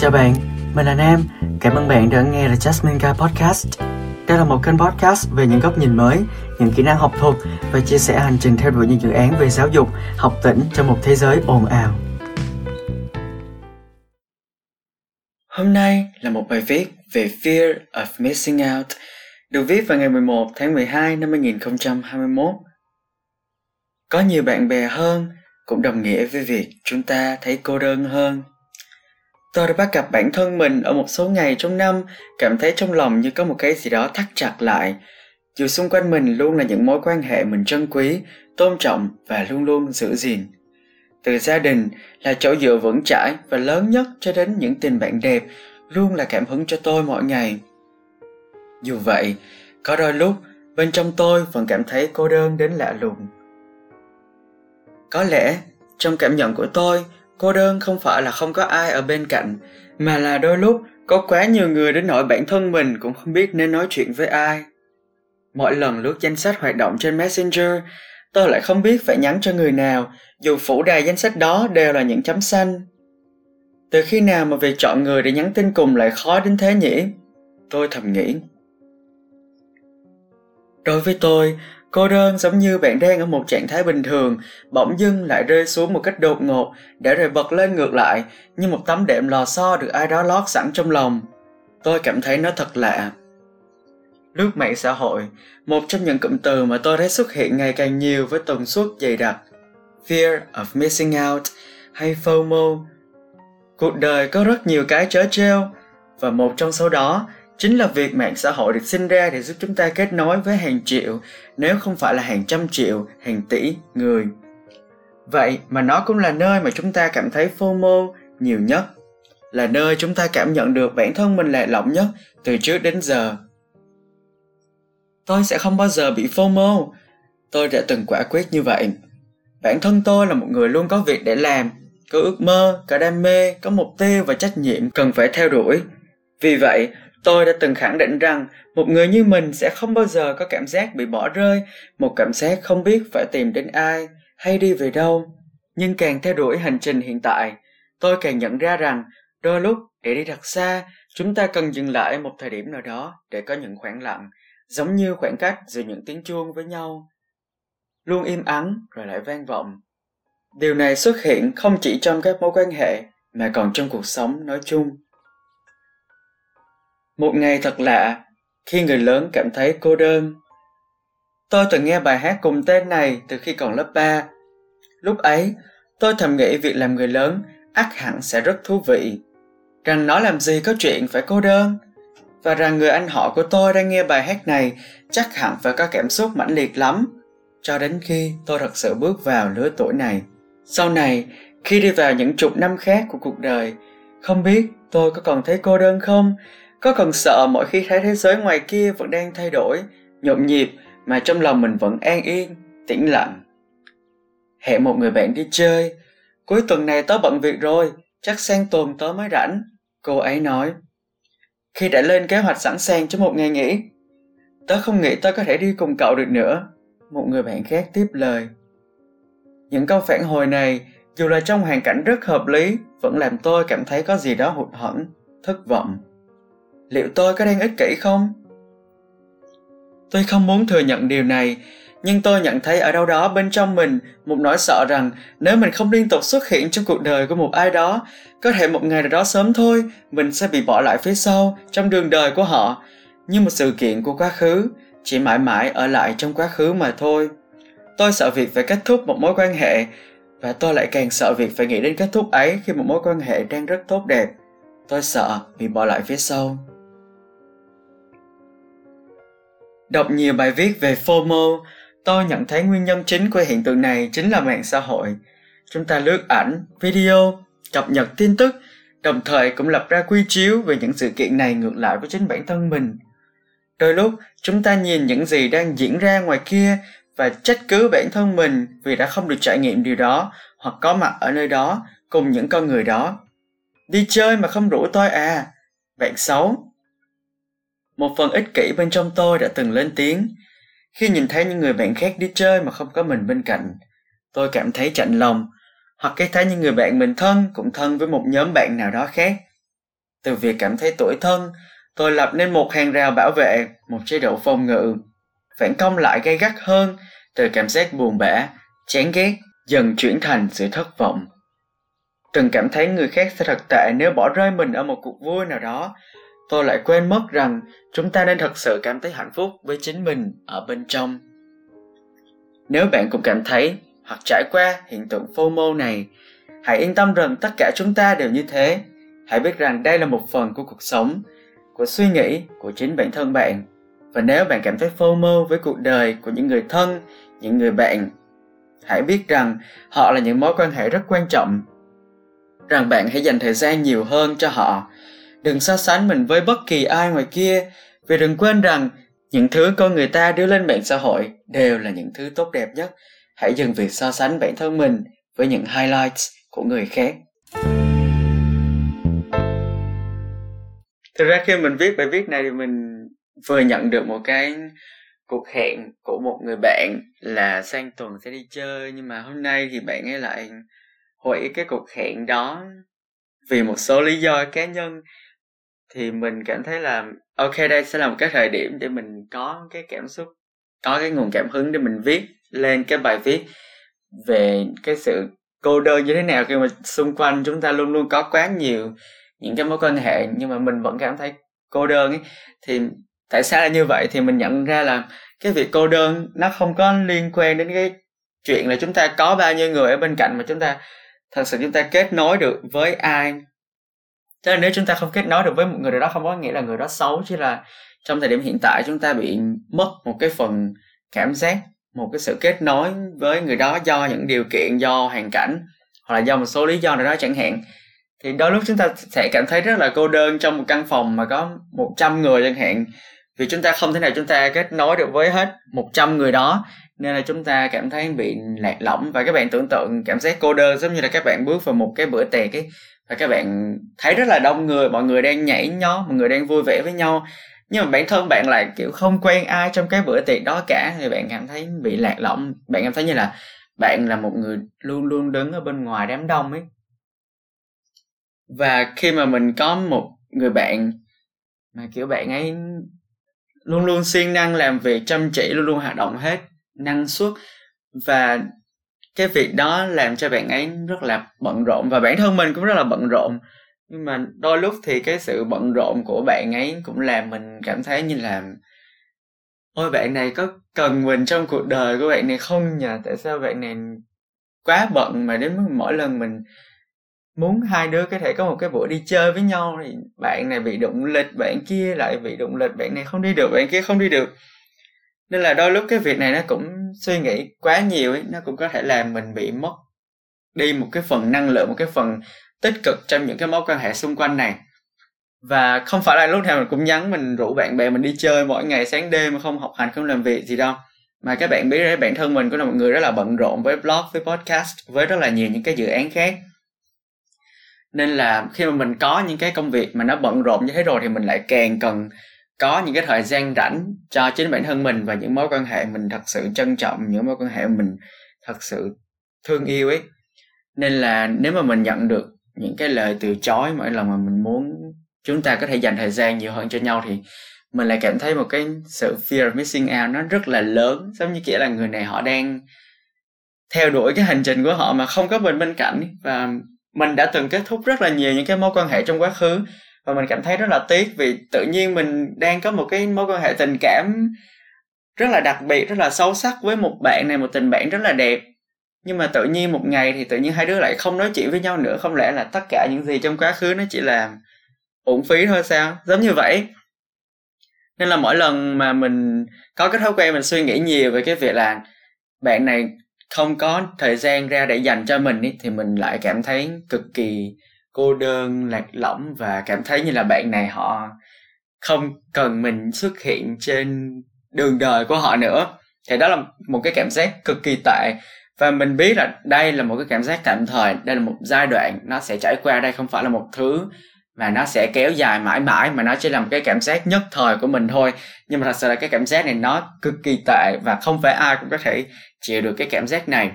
Chào bạn, mình là Nam. Cảm ơn bạn đã nghe The Jasmine Guy Podcast. Đây là một kênh podcast về những góc nhìn mới, những kỹ năng học thuật và chia sẻ hành trình theo đuổi những dự án về giáo dục, học tỉnh trong một thế giới ồn ào. Hôm nay là một bài viết về Fear of Missing Out, được viết vào ngày 11 tháng 12 năm 2021. Có nhiều bạn bè hơn cũng đồng nghĩa với việc chúng ta thấy cô đơn hơn. Tôi đã bắt gặp bản thân mình ở một số ngày trong năm, cảm thấy trong lòng như có một cái gì đó thắt chặt lại. Dù xung quanh mình luôn là những mối quan hệ mình trân quý, tôn trọng và luôn luôn giữ gìn. Từ gia đình là chỗ dựa vững chãi và lớn nhất cho đến những tình bạn đẹp luôn là cảm hứng cho tôi mỗi ngày. Dù vậy, có đôi lúc bên trong tôi vẫn cảm thấy cô đơn đến lạ lùng. Có lẽ trong cảm nhận của tôi, cô đơn không phải là không có ai ở bên cạnh, mà là đôi lúc có quá nhiều người đến nỗi bản thân mình cũng không biết nên nói chuyện với ai. Mỗi lần lướt danh sách hoạt động trên Messenger, tôi lại không biết phải nhắn cho người nào, dù phủ đầy danh sách đó đều là những chấm xanh. Từ khi nào mà việc chọn người để nhắn tin cùng lại khó đến thế nhỉ? Tôi thầm nghĩ. Đối với tôi, Cô đơn giống như bạn đang ở một trạng thái bình thường, bỗng dưng lại rơi xuống một cách đột ngột, để rồi bật lên ngược lại, như một tấm đệm lò xo được ai đó lót sẵn trong lòng. Tôi cảm thấy nó thật lạ. Lướt mạng xã hội, một trong những cụm từ mà tôi thấy xuất hiện ngày càng nhiều với tần suất dày đặc. Fear of missing out hay FOMO. Cuộc đời có rất nhiều cái trớ trêu, và một trong số đó chính là việc mạng xã hội được sinh ra để giúp chúng ta kết nối với hàng triệu, nếu không phải là hàng trăm triệu, hàng tỷ người. Vậy mà nó cũng là nơi mà chúng ta cảm thấy fomo nhiều nhất, là nơi chúng ta cảm nhận được bản thân mình lạc lõng nhất từ trước đến giờ. Tôi sẽ không bao giờ bị fomo. Tôi đã từng quả quyết như vậy. Bản thân tôi là một người luôn có việc để làm, có ước mơ, có đam mê, có mục tiêu và trách nhiệm cần phải theo đuổi. Vì vậy Tôi đã từng khẳng định rằng một người như mình sẽ không bao giờ có cảm giác bị bỏ rơi, một cảm giác không biết phải tìm đến ai hay đi về đâu. Nhưng càng theo đuổi hành trình hiện tại, tôi càng nhận ra rằng đôi lúc để đi thật xa, chúng ta cần dừng lại một thời điểm nào đó để có những khoảng lặng, giống như khoảng cách giữa những tiếng chuông với nhau. Luôn im ắng rồi lại vang vọng. Điều này xuất hiện không chỉ trong các mối quan hệ mà còn trong cuộc sống nói chung. Một ngày thật lạ, khi người lớn cảm thấy cô đơn. Tôi từng nghe bài hát cùng tên này từ khi còn lớp 3. Lúc ấy, tôi thầm nghĩ việc làm người lớn ắt hẳn sẽ rất thú vị. Rằng nó làm gì có chuyện phải cô đơn. Và rằng người anh họ của tôi đang nghe bài hát này chắc hẳn phải có cảm xúc mãnh liệt lắm. Cho đến khi tôi thật sự bước vào lứa tuổi này. Sau này, khi đi vào những chục năm khác của cuộc đời, không biết tôi có còn thấy cô đơn không có cần sợ mỗi khi thấy thế giới ngoài kia vẫn đang thay đổi, nhộn nhịp mà trong lòng mình vẫn an yên, tĩnh lặng. Hẹn một người bạn đi chơi, cuối tuần này tớ bận việc rồi, chắc sang tuần tớ mới rảnh, cô ấy nói. Khi đã lên kế hoạch sẵn sàng cho một ngày nghỉ, tớ không nghĩ tớ có thể đi cùng cậu được nữa, một người bạn khác tiếp lời. Những câu phản hồi này, dù là trong hoàn cảnh rất hợp lý, vẫn làm tôi cảm thấy có gì đó hụt hẫng, thất vọng liệu tôi có đang ích kỷ không? Tôi không muốn thừa nhận điều này, nhưng tôi nhận thấy ở đâu đó bên trong mình một nỗi sợ rằng nếu mình không liên tục xuất hiện trong cuộc đời của một ai đó, có thể một ngày nào đó sớm thôi, mình sẽ bị bỏ lại phía sau trong đường đời của họ. Như một sự kiện của quá khứ, chỉ mãi mãi ở lại trong quá khứ mà thôi. Tôi sợ việc phải kết thúc một mối quan hệ, và tôi lại càng sợ việc phải nghĩ đến kết thúc ấy khi một mối quan hệ đang rất tốt đẹp. Tôi sợ bị bỏ lại phía sau. Đọc nhiều bài viết về FOMO, tôi nhận thấy nguyên nhân chính của hiện tượng này chính là mạng xã hội. Chúng ta lướt ảnh, video, cập nhật tin tức, đồng thời cũng lập ra quy chiếu về những sự kiện này ngược lại với chính bản thân mình. Đôi lúc, chúng ta nhìn những gì đang diễn ra ngoài kia và trách cứ bản thân mình vì đã không được trải nghiệm điều đó hoặc có mặt ở nơi đó cùng những con người đó. Đi chơi mà không rủ tôi à, bạn xấu, một phần ích kỷ bên trong tôi đã từng lên tiếng. Khi nhìn thấy những người bạn khác đi chơi mà không có mình bên cạnh, tôi cảm thấy chạnh lòng, hoặc cái thấy những người bạn mình thân cũng thân với một nhóm bạn nào đó khác. từ việc cảm thấy tuổi thân tôi lập nên một hàng rào bảo vệ một chế độ phòng ngự phản công lại gay gắt hơn từ cảm giác buồn bã chán ghét dần chuyển thành sự thất vọng từng cảm thấy người khác sẽ thật tệ nếu bỏ rơi mình ở một cuộc vui nào đó tôi lại quên mất rằng chúng ta nên thật sự cảm thấy hạnh phúc với chính mình ở bên trong nếu bạn cũng cảm thấy hoặc trải qua hiện tượng FOMO này, hãy yên tâm rằng tất cả chúng ta đều như thế. Hãy biết rằng đây là một phần của cuộc sống, của suy nghĩ của chính bản thân bạn. Và nếu bạn cảm thấy FOMO với cuộc đời của những người thân, những người bạn, hãy biết rằng họ là những mối quan hệ rất quan trọng. Rằng bạn hãy dành thời gian nhiều hơn cho họ. Đừng so sánh mình với bất kỳ ai ngoài kia, vì đừng quên rằng những thứ con người ta đưa lên mạng xã hội đều là những thứ tốt đẹp nhất. Hãy dừng việc so sánh bản thân mình với những highlights của người khác. Thực ra khi mình viết bài viết này thì mình vừa nhận được một cái cuộc hẹn của một người bạn là sang tuần sẽ đi chơi nhưng mà hôm nay thì bạn ấy lại hủy cái cuộc hẹn đó vì một số lý do cá nhân thì mình cảm thấy là, ok đây sẽ là một cái thời điểm để mình có cái cảm xúc, có cái nguồn cảm hứng để mình viết lên cái bài viết về cái sự cô đơn như thế nào khi mà xung quanh chúng ta luôn luôn có quá nhiều những cái mối quan hệ nhưng mà mình vẫn cảm thấy cô đơn ấy. Thì tại sao là như vậy? Thì mình nhận ra là cái việc cô đơn nó không có liên quan đến cái chuyện là chúng ta có bao nhiêu người ở bên cạnh mà chúng ta, thật sự chúng ta kết nối được với ai tức nên nếu chúng ta không kết nối được với một người nào đó không có nghĩa là người đó xấu, chỉ là trong thời điểm hiện tại chúng ta bị mất một cái phần cảm giác, một cái sự kết nối với người đó do những điều kiện, do hoàn cảnh, hoặc là do một số lý do nào đó chẳng hạn. Thì đôi lúc chúng ta sẽ cảm thấy rất là cô đơn trong một căn phòng mà có 100 người chẳng hạn. Vì chúng ta không thể nào chúng ta kết nối được với hết 100 người đó, nên là chúng ta cảm thấy bị lạc lõng. Và các bạn tưởng tượng cảm giác cô đơn giống như là các bạn bước vào một cái bữa tiệc ấy và các bạn thấy rất là đông người, mọi người đang nhảy nhót, mọi người đang vui vẻ với nhau. Nhưng mà bản thân bạn lại, kiểu, không quen ai trong cái bữa tiệc đó cả, thì bạn cảm thấy bị lạc lõng. Bạn cảm thấy như là bạn là một người luôn luôn đứng ở bên ngoài đám đông ấy. Và khi mà mình có một người bạn mà, kiểu, bạn ấy luôn luôn siêng năng làm việc, chăm chỉ, luôn luôn hoạt động hết, năng suất và cái việc đó làm cho bạn ấy rất là bận rộn và bản thân mình cũng rất là bận rộn. Nhưng mà đôi lúc thì cái sự bận rộn của bạn ấy cũng làm mình cảm thấy như là, ôi, bạn này có cần mình trong cuộc đời của bạn này không nhờ tại sao bạn này quá bận mà đến mức mỗi lần mình muốn hai đứa có thể có một cái buổi đi chơi với nhau thì bạn này bị đụng lịch, bạn kia lại bị đụng lịch, bạn này không đi được, bạn kia không đi được nên là đôi lúc cái việc này nó cũng suy nghĩ quá nhiều ấy, nó cũng có thể làm mình bị mất đi một cái phần năng lượng, một cái phần tích cực trong những cái mối quan hệ xung quanh này. Và không phải là lúc nào mình cũng nhắn mình, rủ bạn bè mình đi chơi mỗi ngày sáng đêm mà không học hành, không làm việc gì đâu. Mà các bạn biết đấy, bản thân mình cũng là một người rất là bận rộn với blog, với podcast, với rất là nhiều những cái dự án khác. Nên là khi mà mình có những cái công việc mà nó bận rộn như thế rồi thì mình lại càng cần có những cái thời gian rảnh cho chính bản thân mình và những mối quan hệ mình thật sự trân trọng, những mối quan hệ mình thật sự thương yêu ấy. Nên là nếu mà mình nhận được những cái lời từ chối mỗi lần mà mình muốn chúng ta có thể dành thời gian nhiều hơn cho nhau thì mình lại cảm thấy một cái sự fear of missing out nó rất là lớn, giống như kiểu là người này họ đang theo đuổi cái hành trình của họ mà không có mình bên cạnh. Và mình đã từng kết thúc rất là nhiều những cái mối quan hệ trong quá khứ và mình cảm thấy rất là tiếc vì tự nhiên mình đang có một cái mối quan hệ tình cảm rất là đặc biệt rất là sâu sắc với một bạn này một tình bạn rất là đẹp. Nhưng mà tự nhiên một ngày thì tự nhiên hai đứa lại không nói chuyện với nhau nữa. Không lẽ là tất cả những gì trong quá khứ nó chỉ là uổng phí thôi sao? Giống như vậy. Nên là mỗi lần mà mình có cái thói quen mình suy nghĩ nhiều về cái việc là bạn này không có thời gian ra để dành cho mình ý, thì mình lại cảm thấy cực kỳ cô đơn, lạc lõng và cảm thấy như là bạn này họ không cần mình xuất hiện trên đường đời của họ nữa. Thì đó là một cái cảm giác cực kỳ tệ. Và mình biết là đây là một cái cảm giác tạm thời, đây là một giai đoạn, nó sẽ trải qua, đây không phải là một thứ mà nó sẽ kéo dài mãi mãi, mà nó chỉ là một cái cảm giác nhất thời của mình thôi. Nhưng mà thật sự là cái cảm giác này nó cực kỳ tệ và không phải ai cũng có thể chịu được cái cảm giác này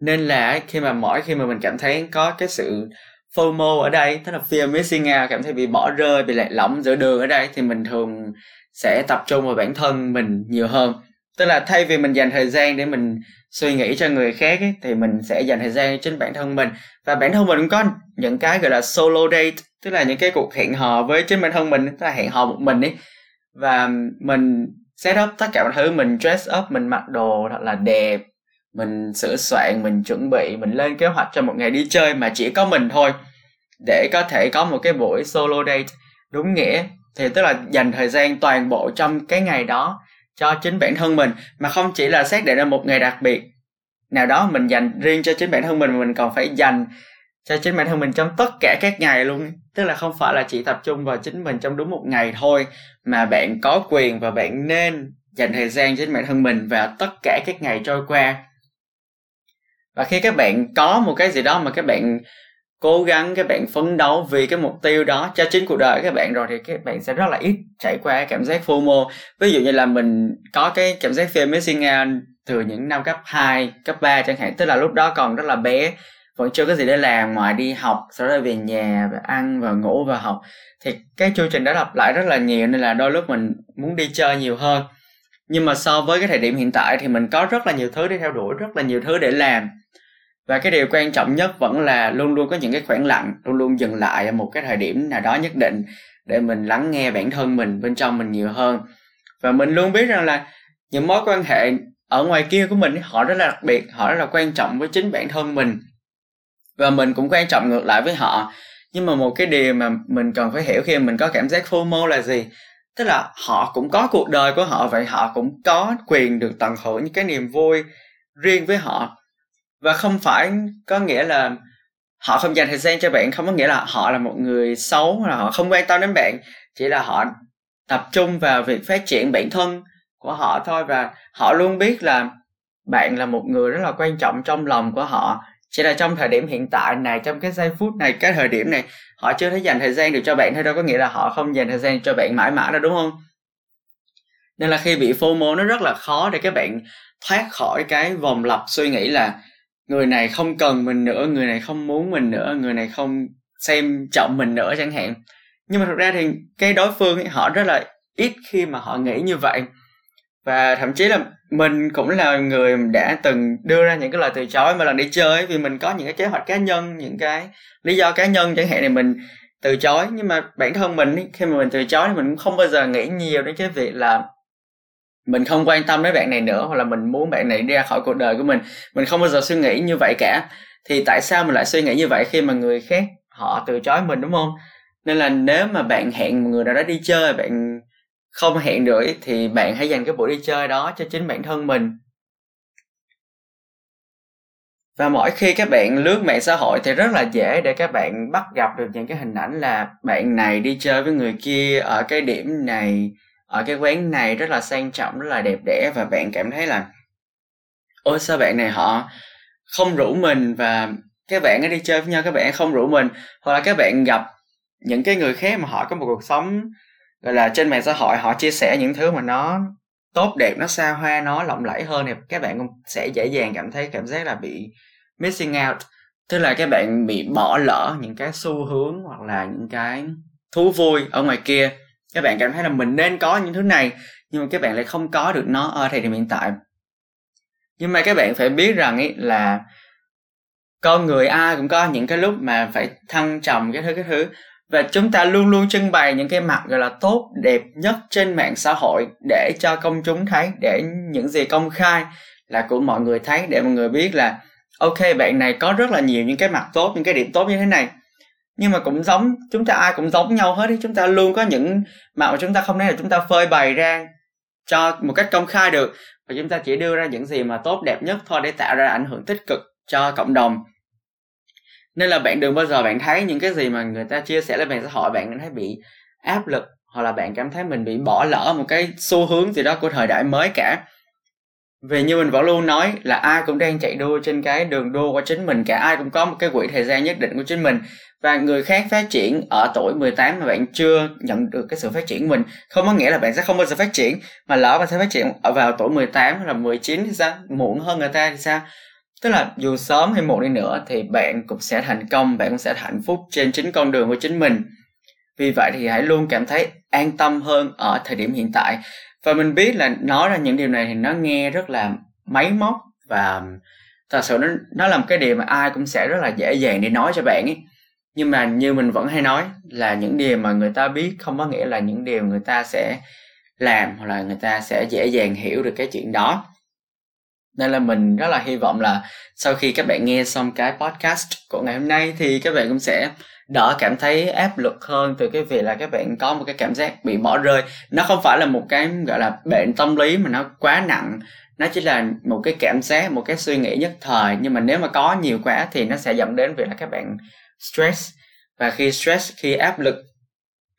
nên là khi mà mỗi khi mà mình cảm thấy có cái sự FOMO ở đây tức là fear missing out cảm thấy bị bỏ rơi bị lạc lõng giữa đường ở đây thì mình thường sẽ tập trung vào bản thân mình nhiều hơn. Tức là thay vì mình dành thời gian để mình suy nghĩ cho người khác ấy, thì mình sẽ dành thời gian cho chính bản thân mình. Và bản thân mình cũng có những cái gọi là solo date tức là những cái cuộc hẹn hò với chính bản thân mình tức là hẹn hò một mình ấy. Và mình set up tất cả mọi thứ mình dress up mình mặc đồ thật là đẹp mình sửa soạn, mình chuẩn bị, mình lên kế hoạch cho một ngày đi chơi mà chỉ có mình thôi. Để có thể có một cái buổi solo date đúng nghĩa. Thì tức là dành thời gian toàn bộ trong cái ngày đó cho chính bản thân mình, mà không chỉ là xác định ra một ngày đặc biệt. Nào đó mình dành riêng cho chính bản thân mình mà mình còn phải dành cho chính bản thân mình trong tất cả các ngày luôn tức là không phải là chỉ tập trung vào chính mình trong đúng một ngày thôi, mà bạn có quyền và bạn nên dành thời gian cho chính bản thân mình và tất cả các ngày trôi qua và khi các bạn có một cái gì đó mà các bạn cố gắng các bạn phấn đấu vì cái mục tiêu đó cho chính cuộc đời các bạn rồi thì các bạn sẽ rất là ít trải qua cảm giác FOMO. Ví dụ như là mình có cái cảm giác fear missing out từ những năm cấp 2, cấp 3 chẳng hạn. Tức là lúc đó còn rất là bé vẫn chưa có gì để làm ngoài đi học sau đó về nhà và ăn và ngủ và học. Thì cái chương trình đã lặp lại rất là nhiều nên là đôi lúc mình muốn đi chơi nhiều hơn nhưng mà so với cái thời điểm hiện tại thì mình có rất là nhiều thứ để theo đuổi, rất là nhiều thứ để làm. Và cái điều quan trọng nhất vẫn là luôn luôn có những cái khoảng lặng, luôn luôn dừng lại ở một cái thời điểm nào đó nhất định để mình lắng nghe bản thân mình, bên trong mình nhiều hơn. Và mình luôn biết rằng là những mối quan hệ ở ngoài kia của mình họ rất là đặc biệt, họ rất là quan trọng với chính bản thân mình. Và mình cũng quan trọng ngược lại với họ. Nhưng mà một cái điều mà mình cần phải hiểu khi mà mình có cảm giác FOMO là gì? Tức là họ cũng có cuộc đời của họ, vậy họ cũng có quyền được tận hưởng những cái niềm vui riêng với họ. Và không phải có nghĩa là họ không dành thời gian cho bạn, không có nghĩa là họ là một người xấu, là họ không quan tâm đến bạn. Chỉ là họ tập trung vào việc phát triển bản thân của họ thôi. Và họ luôn biết là bạn là một người rất là quan trọng trong lòng của họ chỉ là trong thời điểm hiện tại này trong cái giây phút này cái thời điểm này họ chưa thấy dành thời gian được cho bạn thôi đâu có nghĩa là họ không dành thời gian cho bạn mãi mãi đâu đúng không? Nên là khi bị FOMO nó rất là khó để các bạn thoát khỏi cái vòng lặp suy nghĩ là người này không cần mình nữa người này không muốn mình nữa người này không xem trọng mình nữa chẳng hạn. Nhưng mà thực ra thì cái đối phương ấy, họ rất là ít khi mà họ nghĩ như vậy và thậm chí là mình cũng là người đã từng đưa ra những cái lời từ chối mà lần đi chơi, vì mình có những cái kế hoạch cá nhân, những cái lý do cá nhân chẳng hạn thì mình từ chối. Nhưng mà bản thân mình khi mà mình từ chối thì mình cũng không bao giờ nghĩ nhiều đến cái việc là mình không quan tâm đến bạn này nữa, hoặc là mình muốn bạn này đi ra khỏi cuộc đời của mình. Mình không bao giờ suy nghĩ như vậy cả. Thì tại sao mình lại suy nghĩ như vậy khi mà người khác họ từ chối mình, đúng không? Nên là nếu mà bạn hẹn một người nào đó đi chơi, bạn không hẹn được thì bạn hãy dành cái buổi đi chơi đó cho chính bản thân mình. Và mỗi khi các bạn lướt mạng xã hội thì rất là dễ để các bạn bắt gặp được những cái hình ảnh là bạn này đi chơi với người kia ở cái điểm này, ở cái quán này rất là sang trọng, rất là đẹp đẽ và bạn cảm thấy là ôi sao bạn này họ không rủ mình và các bạn ấy đi chơi với nhau, các bạn không rủ mình? Hoặc là các bạn gặp những cái người khác mà họ có một cuộc sống gọi là trên mạng xã hội họ chia sẻ những thứ mà nó tốt, đẹp, nó xa hoa, nó lộng lẫy hơn thì các bạn cũng sẽ dễ dàng cảm thấy cảm giác là bị missing out. Tức là các bạn bị bỏ lỡ những cái xu hướng hoặc là những cái thú vui ở ngoài kia. Các bạn cảm thấy là mình nên có những thứ này, nhưng mà các bạn lại không có được nó ở thời điểm hiện tại. Nhưng mà các bạn phải biết rằng ấy là con người ai cũng có những cái lúc mà phải thăng trầm cái thứ cái thứ và chúng ta luôn luôn trưng bày những cái mặt gọi là tốt, đẹp nhất trên mạng xã hội để cho công chúng thấy, để những gì công khai là của mọi người thấy, để mọi người biết là, ok, bạn này có rất là nhiều những cái mặt tốt, những cái điểm tốt như thế này. Nhưng mà cũng giống, chúng ta ai cũng giống nhau hết ý chúng ta luôn có những mặt mà chúng ta không thể là chúng ta phơi bày ra cho một cách công khai được. Và chúng ta chỉ đưa ra những gì mà tốt, đẹp nhất thôi để tạo ra ảnh hưởng tích cực cho cộng đồng nên là bạn đừng bao giờ bạn thấy những cái gì mà người ta chia sẻ lên mạng xã hội bạn cảm thấy bị áp lực, hoặc là bạn cảm thấy mình bị bỏ lỡ một cái xu hướng gì đó của thời đại mới cả. Vì như mình vẫn luôn nói là ai cũng đang chạy đua trên cái đường đua của chính mình cả, ai cũng có một cái quỹ thời gian nhất định của chính mình. Và người khác phát triển ở tuổi 18 mà bạn chưa nhận được cái sự phát triển của mình, không có nghĩa là bạn sẽ không bao giờ phát triển, mà lỡ bạn sẽ phát triển ở vào tuổi 18 hoặc là 19 thì sao? Muộn hơn người ta thì sao? Tức là dù sớm hay muộn đi nữa thì bạn cũng sẽ thành công, bạn cũng sẽ hạnh phúc trên chính con đường của chính mình. Vì vậy thì hãy luôn cảm thấy an tâm hơn ở thời điểm hiện tại. Và mình biết là nói ra những điều này thì nó nghe rất là máy móc và thật sự nó nó là một cái điều mà ai cũng sẽ rất là dễ dàng để nói cho bạn ấy. Nhưng mà như mình vẫn hay nói là những điều mà người ta biết không có nghĩa là những điều người ta sẽ làm hoặc là người ta sẽ dễ dàng hiểu được cái chuyện đó nên là mình rất là hy vọng là sau khi các bạn nghe xong cái podcast của ngày hôm nay thì các bạn cũng sẽ đỡ cảm thấy áp lực hơn từ cái việc là các bạn có một cái cảm giác bị bỏ rơi. Nó không phải là một cái gọi là bệnh tâm lý mà nó quá nặng. Nó chỉ là một cái cảm giác một cái suy nghĩ nhất thời. Nhưng mà nếu mà có nhiều quá thì nó sẽ dẫn đến việc là các bạn stress. Và khi stress khi áp lực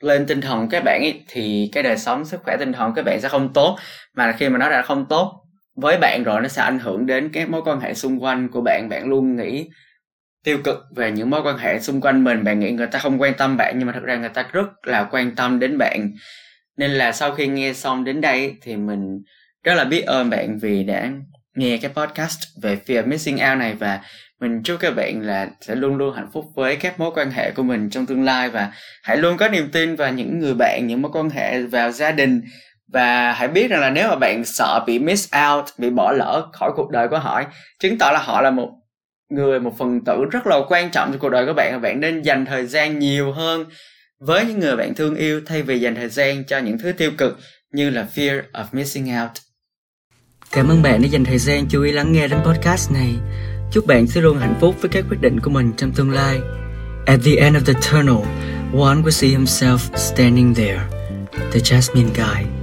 lên tinh thần các bạn ấy, thì cái đời sống sức khỏe tinh thần các bạn sẽ không tốt. Mà khi mà nó đã không tốt với bạn rồi nó sẽ ảnh hưởng đến các mối quan hệ xung quanh của bạn. Bạn luôn nghĩ tiêu cực về những mối quan hệ xung quanh mình. Bạn nghĩ người ta không quan tâm bạn, nhưng mà thật ra người ta rất là quan tâm đến bạn. Nên là sau khi nghe xong đến đây thì mình rất là biết ơn bạn vì đã nghe cái podcast về fear missing out này. Và mình chúc các bạn là sẽ luôn luôn hạnh phúc với các mối quan hệ của mình trong tương lai. Và hãy luôn có niềm tin vào những người bạn, những mối quan hệ vào gia đình và hãy biết rằng là nếu mà bạn sợ bị miss out bị bỏ lỡ khỏi cuộc đời của họ chứng tỏ là họ là một người một phần tử rất là quan trọng trong cuộc đời của bạn và bạn nên dành thời gian nhiều hơn với những người bạn thương yêu thay vì dành thời gian cho những thứ tiêu cực như là fear of missing out Cảm ơn bạn đã dành thời gian chú ý lắng nghe đến podcast này. Chúc bạn sẽ luôn hạnh phúc với các quyết định của mình trong tương lai. At the end of the tunnel, one will see himself standing there, the Jasmine guy.